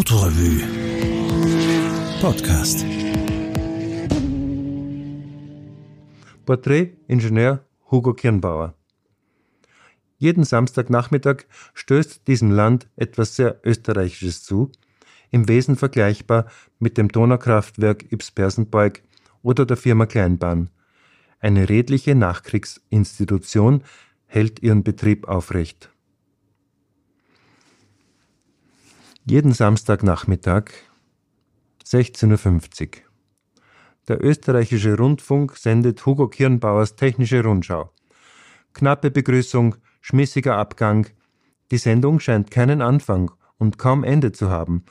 Autorevue Podcast. Porträt Ingenieur Hugo Kirnbauer. Jeden Samstagnachmittag stößt diesem Land etwas sehr Österreichisches zu, im Wesen vergleichbar mit dem Donaukraftwerk Yps-Persenbeug oder der Firma Kleinbahn. Eine redliche Nachkriegsinstitution hält ihren Betrieb aufrecht. Jeden Samstagnachmittag 16.50 Uhr. Der österreichische Rundfunk sendet Hugo Kirnbauers Technische Rundschau. Knappe Begrüßung, schmissiger Abgang. Die Sendung scheint keinen Anfang und kaum Ende zu haben.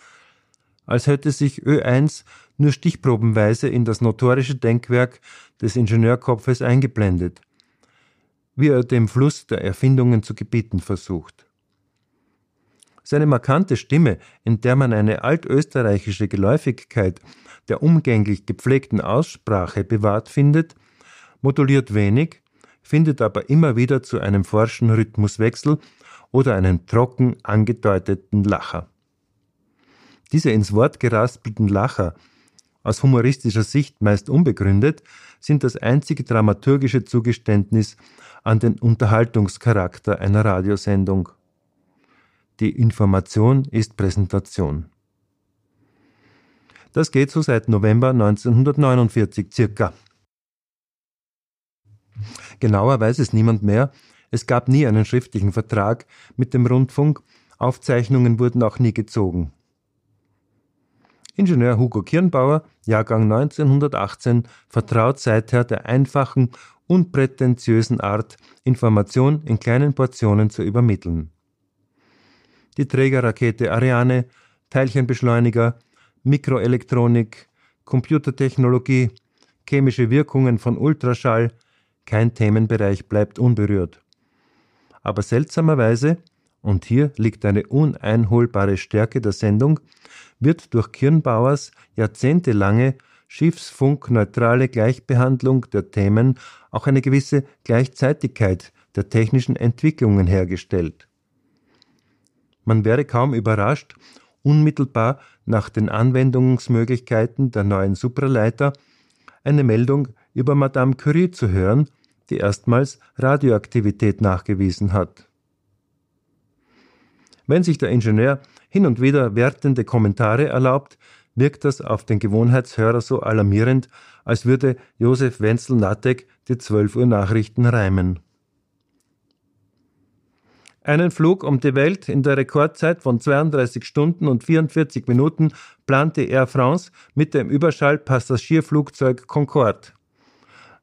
Als hätte sich Ö1 nur stichprobenweise in das notorische Denkwerk des Ingenieurkopfes eingeblendet, wie er dem Fluss der Erfindungen zu gebieten versucht. Seine markante Stimme, in der man eine altösterreichische Geläufigkeit der umgänglich gepflegten Aussprache bewahrt findet, moduliert wenig, findet aber immer wieder zu einem forschen Rhythmuswechsel oder einem trocken angedeuteten Lacher. Diese ins Wort geraspelten Lacher, aus humoristischer Sicht meist unbegründet, sind das einzige dramaturgische Zugeständnis an den Unterhaltungscharakter einer Radiosendung. Die Information ist Präsentation. Das geht so seit November 1949 circa. Genauer weiß es niemand mehr. Es gab nie einen schriftlichen Vertrag mit dem Rundfunk. Aufzeichnungen wurden auch nie gezogen. Ingenieur Hugo Kirnbauer, Jahrgang 1918, vertraut seither der einfachen, unprätentiösen Art, Information in kleinen Portionen zu übermitteln die Trägerrakete Ariane, Teilchenbeschleuniger, Mikroelektronik, Computertechnologie, chemische Wirkungen von Ultraschall, kein Themenbereich bleibt unberührt. Aber seltsamerweise, und hier liegt eine uneinholbare Stärke der Sendung, wird durch Kirnbauers jahrzehntelange schiffsfunkneutrale Gleichbehandlung der Themen auch eine gewisse Gleichzeitigkeit der technischen Entwicklungen hergestellt. Man wäre kaum überrascht, unmittelbar nach den Anwendungsmöglichkeiten der neuen Supraleiter eine Meldung über Madame Curie zu hören, die erstmals Radioaktivität nachgewiesen hat. Wenn sich der Ingenieur hin und wieder wertende Kommentare erlaubt, wirkt das auf den Gewohnheitshörer so alarmierend, als würde Josef Wenzel-Nattek die 12 Uhr Nachrichten reimen. Einen Flug um die Welt in der Rekordzeit von 32 Stunden und 44 Minuten plante Air France mit dem Überschallpassagierflugzeug Concorde.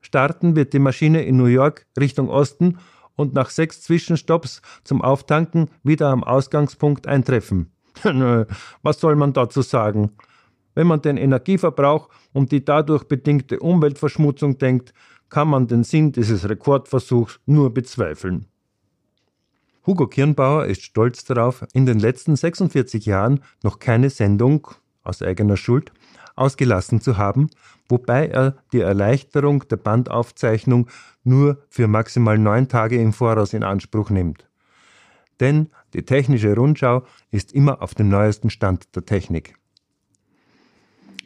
Starten wird die Maschine in New York Richtung Osten und nach sechs Zwischenstopps zum Auftanken wieder am Ausgangspunkt eintreffen. Was soll man dazu sagen? Wenn man den Energieverbrauch und die dadurch bedingte Umweltverschmutzung denkt, kann man den Sinn dieses Rekordversuchs nur bezweifeln. Hugo Kirnbauer ist stolz darauf, in den letzten 46 Jahren noch keine Sendung, aus eigener Schuld, ausgelassen zu haben, wobei er die Erleichterung der Bandaufzeichnung nur für maximal neun Tage im Voraus in Anspruch nimmt. Denn die technische Rundschau ist immer auf dem neuesten Stand der Technik.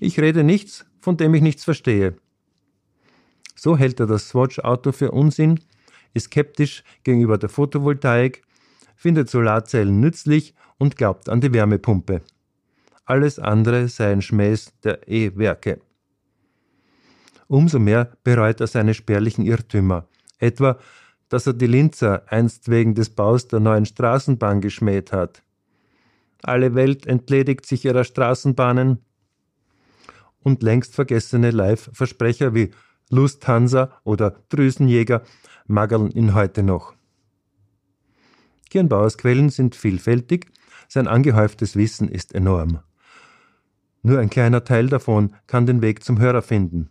Ich rede nichts, von dem ich nichts verstehe. So hält er das Swatch-Auto für Unsinn, ist skeptisch gegenüber der Photovoltaik findet Solarzellen nützlich und glaubt an die Wärmepumpe. Alles andere sei ein Schmäß der E-Werke. Umso mehr bereut er seine spärlichen Irrtümer, etwa, dass er die Linzer einst wegen des Baus der neuen Straßenbahn geschmäht hat. Alle Welt entledigt sich ihrer Straßenbahnen und längst vergessene Live-Versprecher wie Lusthansa oder Drüsenjäger mageln ihn heute noch. Kirnbauers Quellen sind vielfältig, sein angehäuftes Wissen ist enorm. Nur ein kleiner Teil davon kann den Weg zum Hörer finden.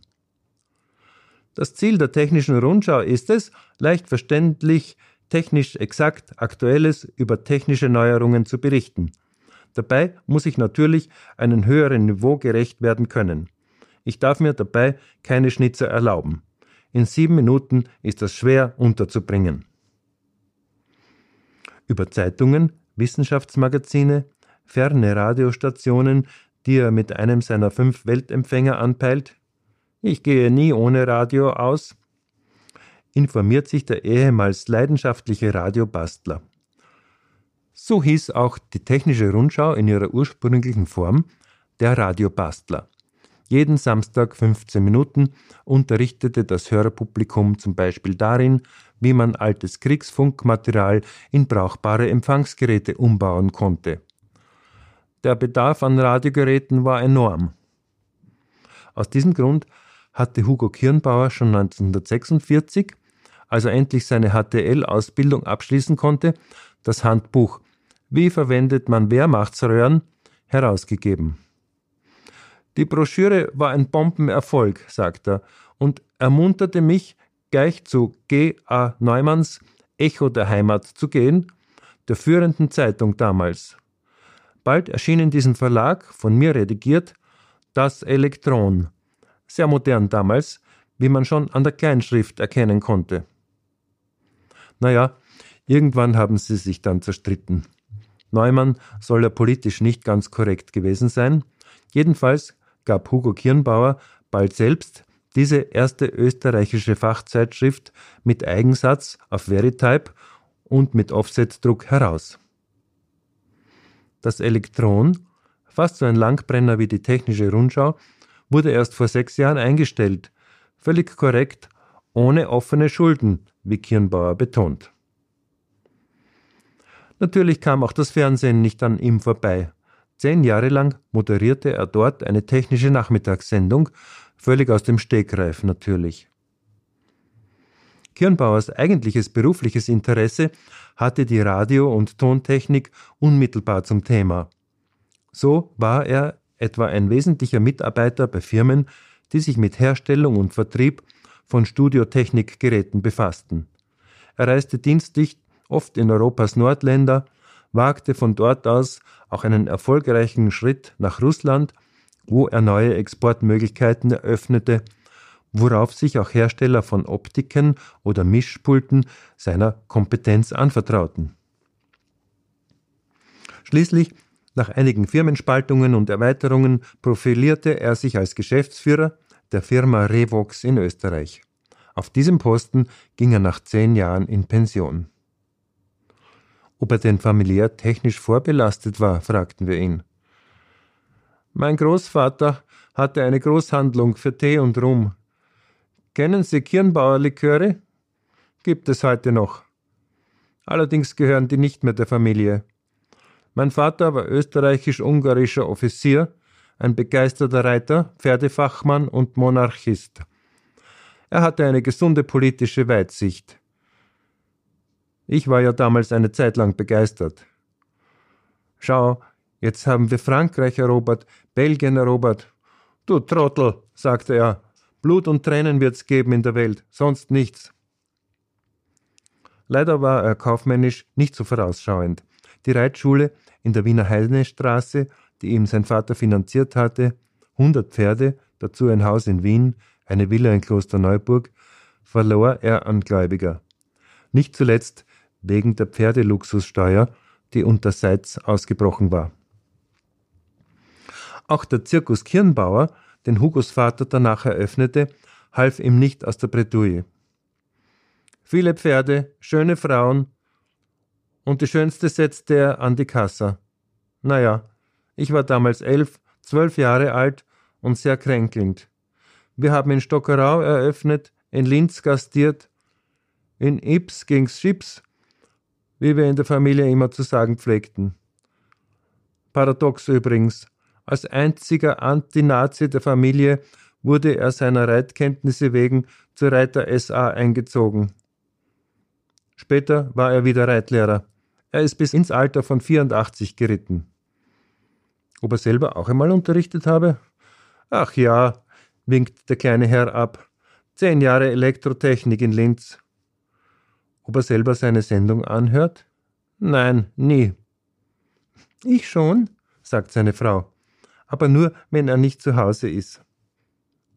Das Ziel der technischen Rundschau ist es, leicht verständlich, technisch exakt Aktuelles über technische Neuerungen zu berichten. Dabei muss ich natürlich einem höheren Niveau gerecht werden können. Ich darf mir dabei keine Schnitzer erlauben. In sieben Minuten ist das schwer unterzubringen über Zeitungen, Wissenschaftsmagazine, ferne Radiostationen, die er mit einem seiner fünf Weltempfänger anpeilt. Ich gehe nie ohne Radio aus, informiert sich der ehemals leidenschaftliche Radiobastler. So hieß auch die Technische Rundschau in ihrer ursprünglichen Form der Radiobastler. Jeden Samstag 15 Minuten unterrichtete das Hörerpublikum zum Beispiel darin, wie man altes Kriegsfunkmaterial in brauchbare Empfangsgeräte umbauen konnte. Der Bedarf an Radiogeräten war enorm. Aus diesem Grund hatte Hugo Kirnbauer schon 1946, als er endlich seine HTL-Ausbildung abschließen konnte, das Handbuch Wie verwendet man Wehrmachtsröhren herausgegeben. Die Broschüre war ein Bombenerfolg, sagt er, und ermunterte mich, gleich zu G. A. Neumanns Echo der Heimat zu gehen, der führenden Zeitung damals. Bald erschien in diesem Verlag, von mir redigiert, das Elektron. Sehr modern damals, wie man schon an der Kleinschrift erkennen konnte. Naja, irgendwann haben sie sich dann zerstritten. Neumann soll ja politisch nicht ganz korrekt gewesen sein. Jedenfalls gab Hugo Kirnbauer bald selbst diese erste österreichische Fachzeitschrift mit Eigensatz auf Veritype und mit Offsetdruck heraus. Das Elektron, fast so ein Langbrenner wie die Technische Rundschau, wurde erst vor sechs Jahren eingestellt, völlig korrekt, ohne offene Schulden, wie Kirnbauer betont. Natürlich kam auch das Fernsehen nicht an ihm vorbei. Zehn Jahre lang moderierte er dort eine technische Nachmittagssendung, völlig aus dem Stegreif natürlich. Kirnbauers eigentliches berufliches Interesse hatte die Radio- und Tontechnik unmittelbar zum Thema. So war er etwa ein wesentlicher Mitarbeiter bei Firmen, die sich mit Herstellung und Vertrieb von Studiotechnikgeräten befassten. Er reiste dienstlich oft in Europas Nordländer, wagte von dort aus auch einen erfolgreichen Schritt nach Russland, wo er neue Exportmöglichkeiten eröffnete, worauf sich auch Hersteller von Optiken oder Mischpulten seiner Kompetenz anvertrauten. Schließlich, nach einigen Firmenspaltungen und Erweiterungen, profilierte er sich als Geschäftsführer der Firma Revox in Österreich. Auf diesem Posten ging er nach zehn Jahren in Pension. Ob er denn familiär technisch vorbelastet war, fragten wir ihn. Mein Großvater hatte eine Großhandlung für Tee und Rum. Kennen Sie Kirnbauer-Liköre? Gibt es heute noch. Allerdings gehören die nicht mehr der Familie. Mein Vater war österreichisch-ungarischer Offizier, ein begeisterter Reiter, Pferdefachmann und Monarchist. Er hatte eine gesunde politische Weitsicht. Ich war ja damals eine Zeit lang begeistert. Schau, jetzt haben wir Frankreich erobert, Belgien erobert. Du Trottel, sagte er, Blut und Tränen wird's geben in der Welt, sonst nichts. Leider war er kaufmännisch nicht so vorausschauend. Die Reitschule in der Wiener Heinestraße, die ihm sein Vater finanziert hatte, hundert Pferde, dazu ein Haus in Wien, eine Villa in Klosterneuburg, verlor er an Gläubiger. Nicht zuletzt wegen der Pferdeluxussteuer, die unterseits ausgebrochen war. Auch der Zirkus Kirnbauer, den Hugos Vater danach eröffnete, half ihm nicht aus der Bredouille. Viele Pferde, schöne Frauen und die schönste setzte er an die Kassa. Naja, ich war damals elf, zwölf Jahre alt und sehr kränkelnd. Wir haben in Stockerau eröffnet, in Linz gastiert, in Ips ging's Chips wie wir in der Familie immer zu sagen pflegten. Paradox übrigens, als einziger Antinazi der Familie wurde er seiner Reitkenntnisse wegen zur Reiter SA eingezogen. Später war er wieder Reitlehrer. Er ist bis ins Alter von 84 geritten. Ob er selber auch einmal unterrichtet habe? Ach ja, winkt der kleine Herr ab. Zehn Jahre Elektrotechnik in Linz. Ob er selber seine Sendung anhört? Nein, nie. Ich schon, sagt seine Frau, aber nur, wenn er nicht zu Hause ist.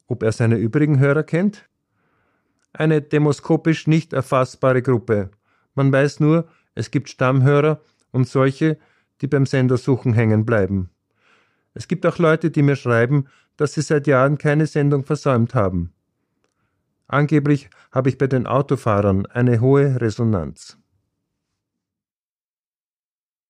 Ob er seine übrigen Hörer kennt? Eine demoskopisch nicht erfassbare Gruppe. Man weiß nur, es gibt Stammhörer und solche, die beim Sendersuchen hängen bleiben. Es gibt auch Leute, die mir schreiben, dass sie seit Jahren keine Sendung versäumt haben. Angeblich habe ich bei den Autofahrern eine hohe Resonanz.